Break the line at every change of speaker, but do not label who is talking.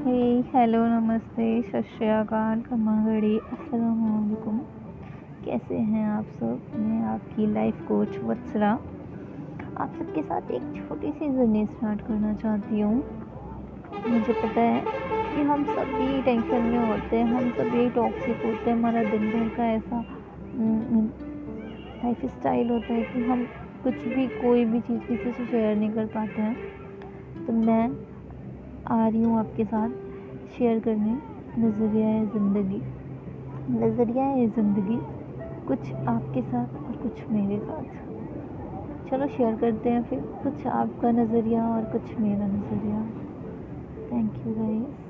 Hello नमस्ते सत श्रीकाल अस्सलाम कैसे हैं आप सब? मैं आपकी लाइफ कोच वत्सरा। आप सबके साथ एक छोटी सी जर्नी स्टार्ट करना चाहती हूँ। मुझे पता है कि हम सब सभी टेंशन में होते हैं, हम सब सभी टॉक्सिक होते हैं। हमारा दिन भर का ऐसा लाइफ स्टाइल होता है कि हम कुछ भी, कोई भी चीज़ किसी से शेयर नहीं कर पाते हैं। तो मैं आ रही हूँ आपके साथ शेयर करने। नज़रिया है ज़िंदगी। नज़रिया है ज़िंदगी। कुछ आपके साथ और कुछ मेरे साथ। चलो शेयर करते हैं फिर। कुछ आपका नज़रिया और कुछ मेरा नज़रिया। Thank you guys